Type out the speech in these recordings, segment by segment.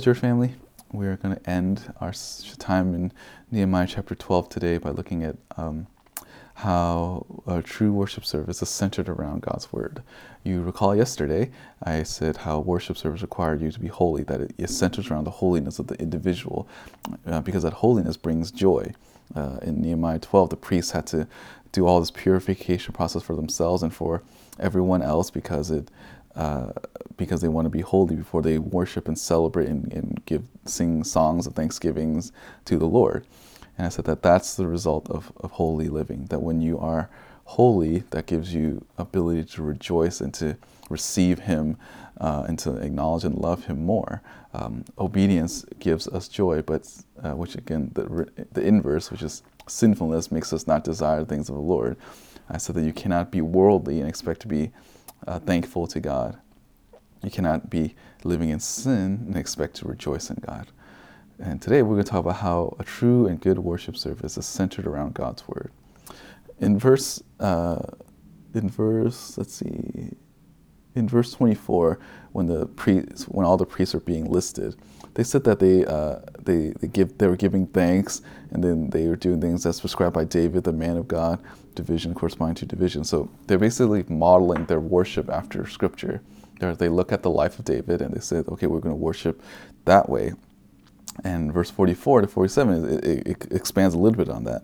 Church family. We are going to end our time in Nehemiah chapter 12 today by looking at um, how a true worship service is centered around God's word. You recall yesterday I said how worship service required you to be holy, that it is centered around the holiness of the individual, uh, because that holiness brings joy. Uh, in Nehemiah 12, the priests had to do all this purification process for themselves and for everyone else because it uh, because they want to be holy before they worship and celebrate and, and, give sing songs of thanksgivings to the Lord. And I said that that's the result of, of holy living. That when you are holy, that gives you ability to rejoice and to receive Him uh, and to acknowledge and love Him more. Um, obedience gives us joy, but uh, which again the the inverse, which is sinfulness, makes us not desire the things of the Lord. I said that you cannot be worldly and expect to be uh, thankful to God. You cannot be living in sin and expect to rejoice in God. And today we're going to talk about how a true and good worship service is centered around God's word. In verse, uh, in verse, let's see, in verse 24, when the priests, when all the priests are being listed, they said that they, uh, they, they give, they were giving thanks, and then they were doing things that's prescribed by David, the man of God, division corresponding to division. So they're basically modeling their worship after Scripture. They're, they look at the life of David and they said, okay, we're going to worship that way. And verse 44 to 47, it, it, it expands a little bit on that.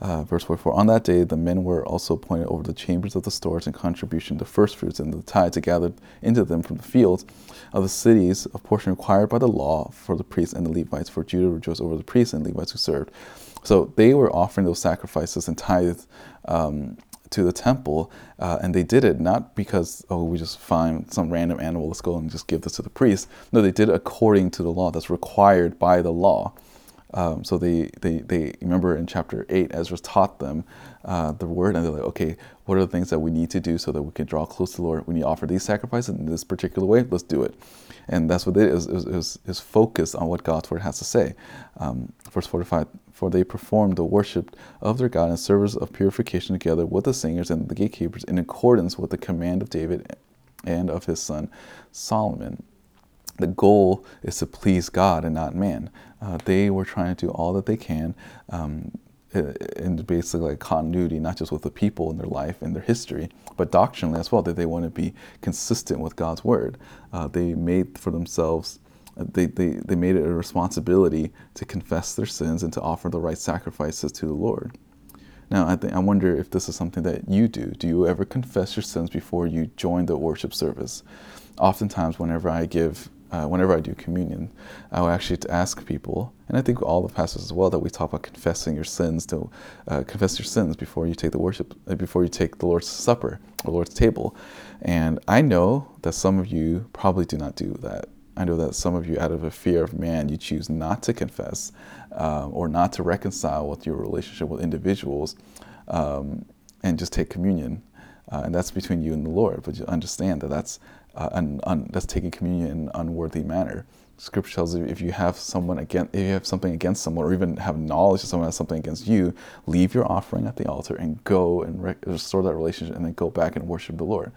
Uh, verse 44 On that day, the men were also appointed over the chambers of the stores and contribution to firstfruits and the tithe to gather into them from the fields of the cities a portion required by the law for the priests and the Levites, for Judah rejoiced over the priests and Levites who served. So they were offering those sacrifices and tithes um, to the temple, uh, and they did it not because oh we just find some random animal, let's go and just give this to the priest. No, they did it according to the law that's required by the law. Um, so they, they, they remember in chapter 8, Ezra taught them uh, the word, and they're like, okay, what are the things that we need to do so that we can draw close to the Lord? We need to offer these sacrifices in this particular way, let's do it. And that's what it is, is, is, is focused on what God's word has to say. Um, verse 45 For they performed the worship of their God and service of purification together with the singers and the gatekeepers in accordance with the command of David and of his son Solomon the goal is to please God and not man. Uh, they were trying to do all that they can um, in basically like continuity, not just with the people in their life and their history, but doctrinally as well, that they want to be consistent with God's word. Uh, they made for themselves, uh, they, they, they made it a responsibility to confess their sins and to offer the right sacrifices to the Lord. Now, I, I wonder if this is something that you do. Do you ever confess your sins before you join the worship service? Oftentimes, whenever I give uh, whenever I do communion, I will actually ask people, and I think all the pastors as well, that we talk about confessing your sins to uh, confess your sins before you take the worship, uh, before you take the Lord's Supper, the Lord's table. And I know that some of you probably do not do that. I know that some of you, out of a fear of man, you choose not to confess uh, or not to reconcile with your relationship with individuals um, and just take communion. Uh, and that's between you and the Lord. But you understand that that's uh, un, un, that's taking communion in an unworthy manner. Scripture tells you if you have someone against, if you have something against someone, or even have knowledge that someone has something against you, leave your offering at the altar and go and re- restore that relationship, and then go back and worship the Lord.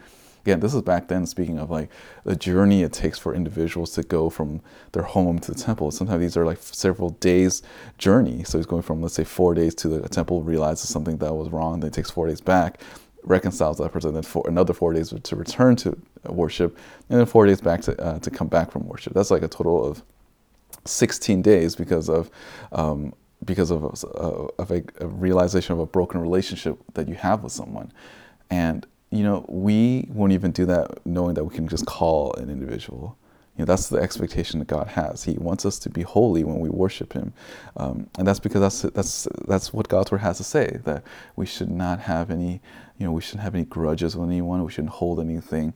Again, this is back then speaking of like the journey it takes for individuals to go from their home to the temple. Sometimes these are like several days journey. So he's going from let's say four days to the temple, realizes something that was wrong, then takes four days back reconciles that person, then for another four days to return to worship, and then four days back to, uh, to come back from worship. That's like a total of 16 days because of um, because of, uh, of a, a, realization of a broken relationship that you have with someone. And you know, we won't even do that knowing that we can just call an individual. You know, that's the expectation that God has. He wants us to be holy when we worship Him, um, and that's because that's that's that's what God's word has to say. That we should not have any, you know, we shouldn't have any grudges with anyone. We shouldn't hold anything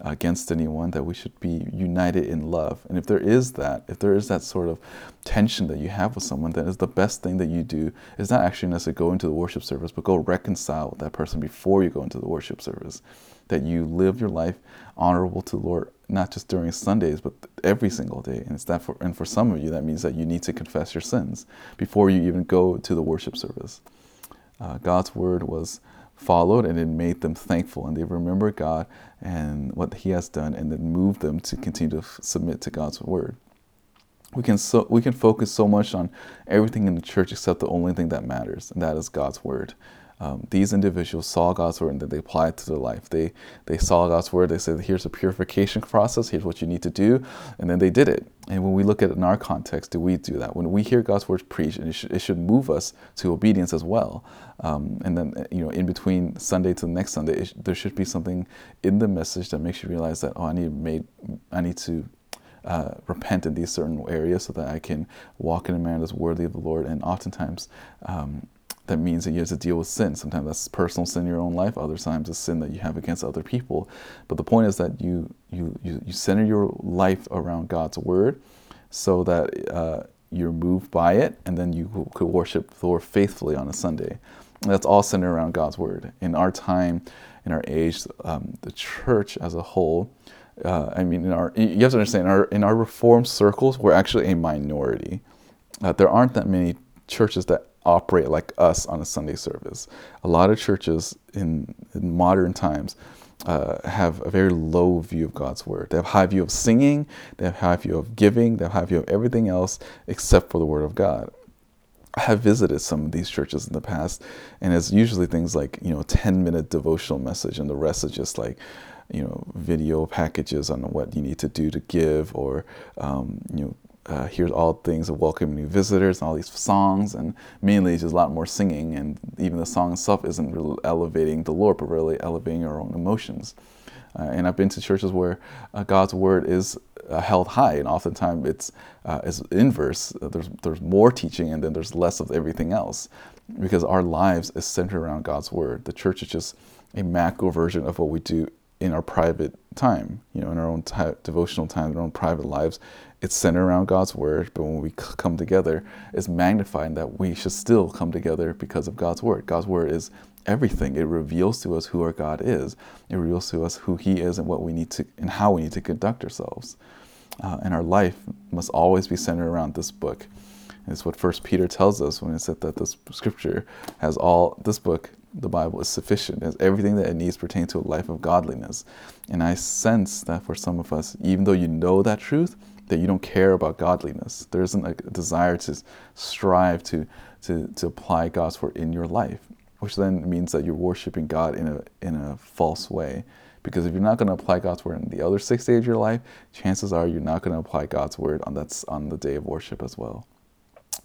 against anyone. That we should be united in love. And if there is that, if there is that sort of tension that you have with someone, then is the best thing that you do is not actually necessarily go into the worship service, but go reconcile with that person before you go into the worship service. That you live your life honorable to the Lord not just during Sundays, but every single day. And it's that for, and for some of you, that means that you need to confess your sins before you even go to the worship service. Uh, God's word was followed and it made them thankful and they remember God and what He has done and then moved them to continue to submit to God's word. we can so we can focus so much on everything in the church except the only thing that matters, and that is God's word. Um, these individuals saw God's word and then they applied it to their life. They they saw God's word. They said, "Here's a purification process. Here's what you need to do," and then they did it. And when we look at it in our context, do we do that? When we hear God's word preached, it should, it should move us to obedience as well. Um, and then you know, in between Sunday to the next Sunday, there should be something in the message that makes you realize that oh, I need to make, I need to uh, repent in these certain areas so that I can walk in a manner that's worthy of the Lord. And oftentimes, um, that means that you have to deal with sin. Sometimes that's personal sin in your own life. Other times it's sin that you have against other people. But the point is that you you you, you center your life around God's word, so that uh, you're moved by it, and then you could worship the Lord faithfully on a Sunday. And that's all centered around God's word. In our time, in our age, um, the church as a whole. Uh, I mean, in our you have to understand, in our in our Reformed circles, we're actually a minority. Uh, there aren't that many churches that operate like us on a Sunday service. A lot of churches in, in modern times uh, have a very low view of God's word. They have high view of singing, they have high view of giving, they have high view of everything else except for the word of God. I have visited some of these churches in the past, and it's usually things like you know, ten minute devotional message, and the rest is just like you know, video packages on what you need to do to give, or um, you know, uh, here's all things of welcoming new visitors and all these songs. And mainly just a lot more singing. And even the song itself isn't really elevating the lord but really elevating our own emotions. Uh, and i've been to churches where uh, god's word is uh, held high. And oftentimes it's, uh, it's inverse. There's, there's more teaching and then there's less of everything else. Because our lives is centered around god's word. The church is just a macro version of what we do in our private time, you know, in our own t- devotional time, in our own private lives. It's centered around God's word, but when we c- come together, it's magnified that we should still come together because of God's word. God's word is everything. It reveals to us who our God is. It reveals to us who He is and what we need to and how we need to conduct ourselves. Uh, and our life must always be centered around this book. It's what First Peter tells us when it said that this scripture has all this book the Bible is sufficient. Has everything that it needs pertaining to a life of godliness. And I sense that for some of us, even though you know that truth, that you don't care about godliness. There isn't a desire to strive to, to, to apply God's word in your life, which then means that you're worshiping God in a, in a false way. Because if you're not going to apply God's word in the other six days of your life, chances are you're not going to apply God's word on, that's on the day of worship as well.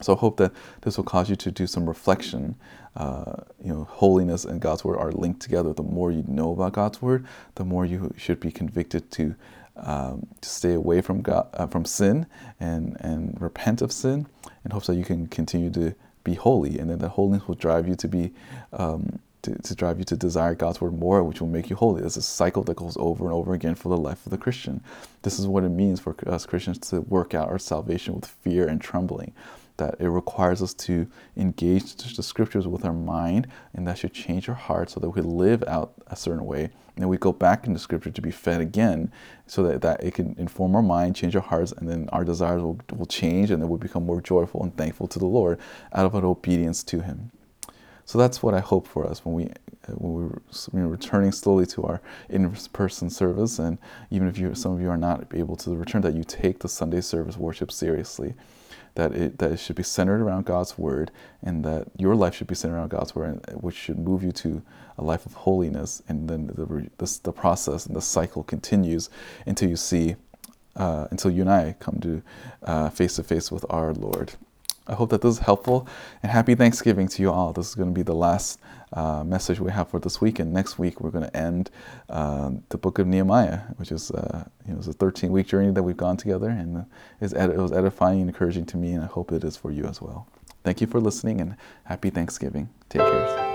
So I hope that this will cause you to do some reflection. Uh, you know, holiness and God's word are linked together. The more you know about God's word, the more you should be convicted to um, to stay away from God, uh, from sin and and repent of sin, in hopes that you can continue to be holy, and then that holiness will drive you to be. Um, to, to drive you to desire God's word more, which will make you holy. It's a cycle that goes over and over again for the life of the Christian. This is what it means for us Christians to work out our salvation with fear and trembling that it requires us to engage the scriptures with our mind, and that should change our heart so that we live out a certain way. And then we go back into scripture to be fed again, so that, that it can inform our mind, change our hearts, and then our desires will, will change, and then we'll become more joyful and thankful to the Lord out of our obedience to Him. So that's what I hope for us when we when we're returning slowly to our in-person service, and even if you some of you are not able to return, that you take the Sunday service worship seriously that it, that it should be centered around God's word and that your life should be centered around God's word, which should move you to a life of holiness. And then the, the, process and the cycle continues until you see, uh, until you and I come to face to face with our Lord. I hope that this is helpful and happy Thanksgiving to you all. This is going to be the last uh, message we have for this week, and next week we're going to end uh, the book of Nehemiah, which is uh, you know it's a 13 week journey that we've gone together, and it was edifying and encouraging to me, and I hope it is for you as well. Thank you for listening, and happy Thanksgiving. Take care.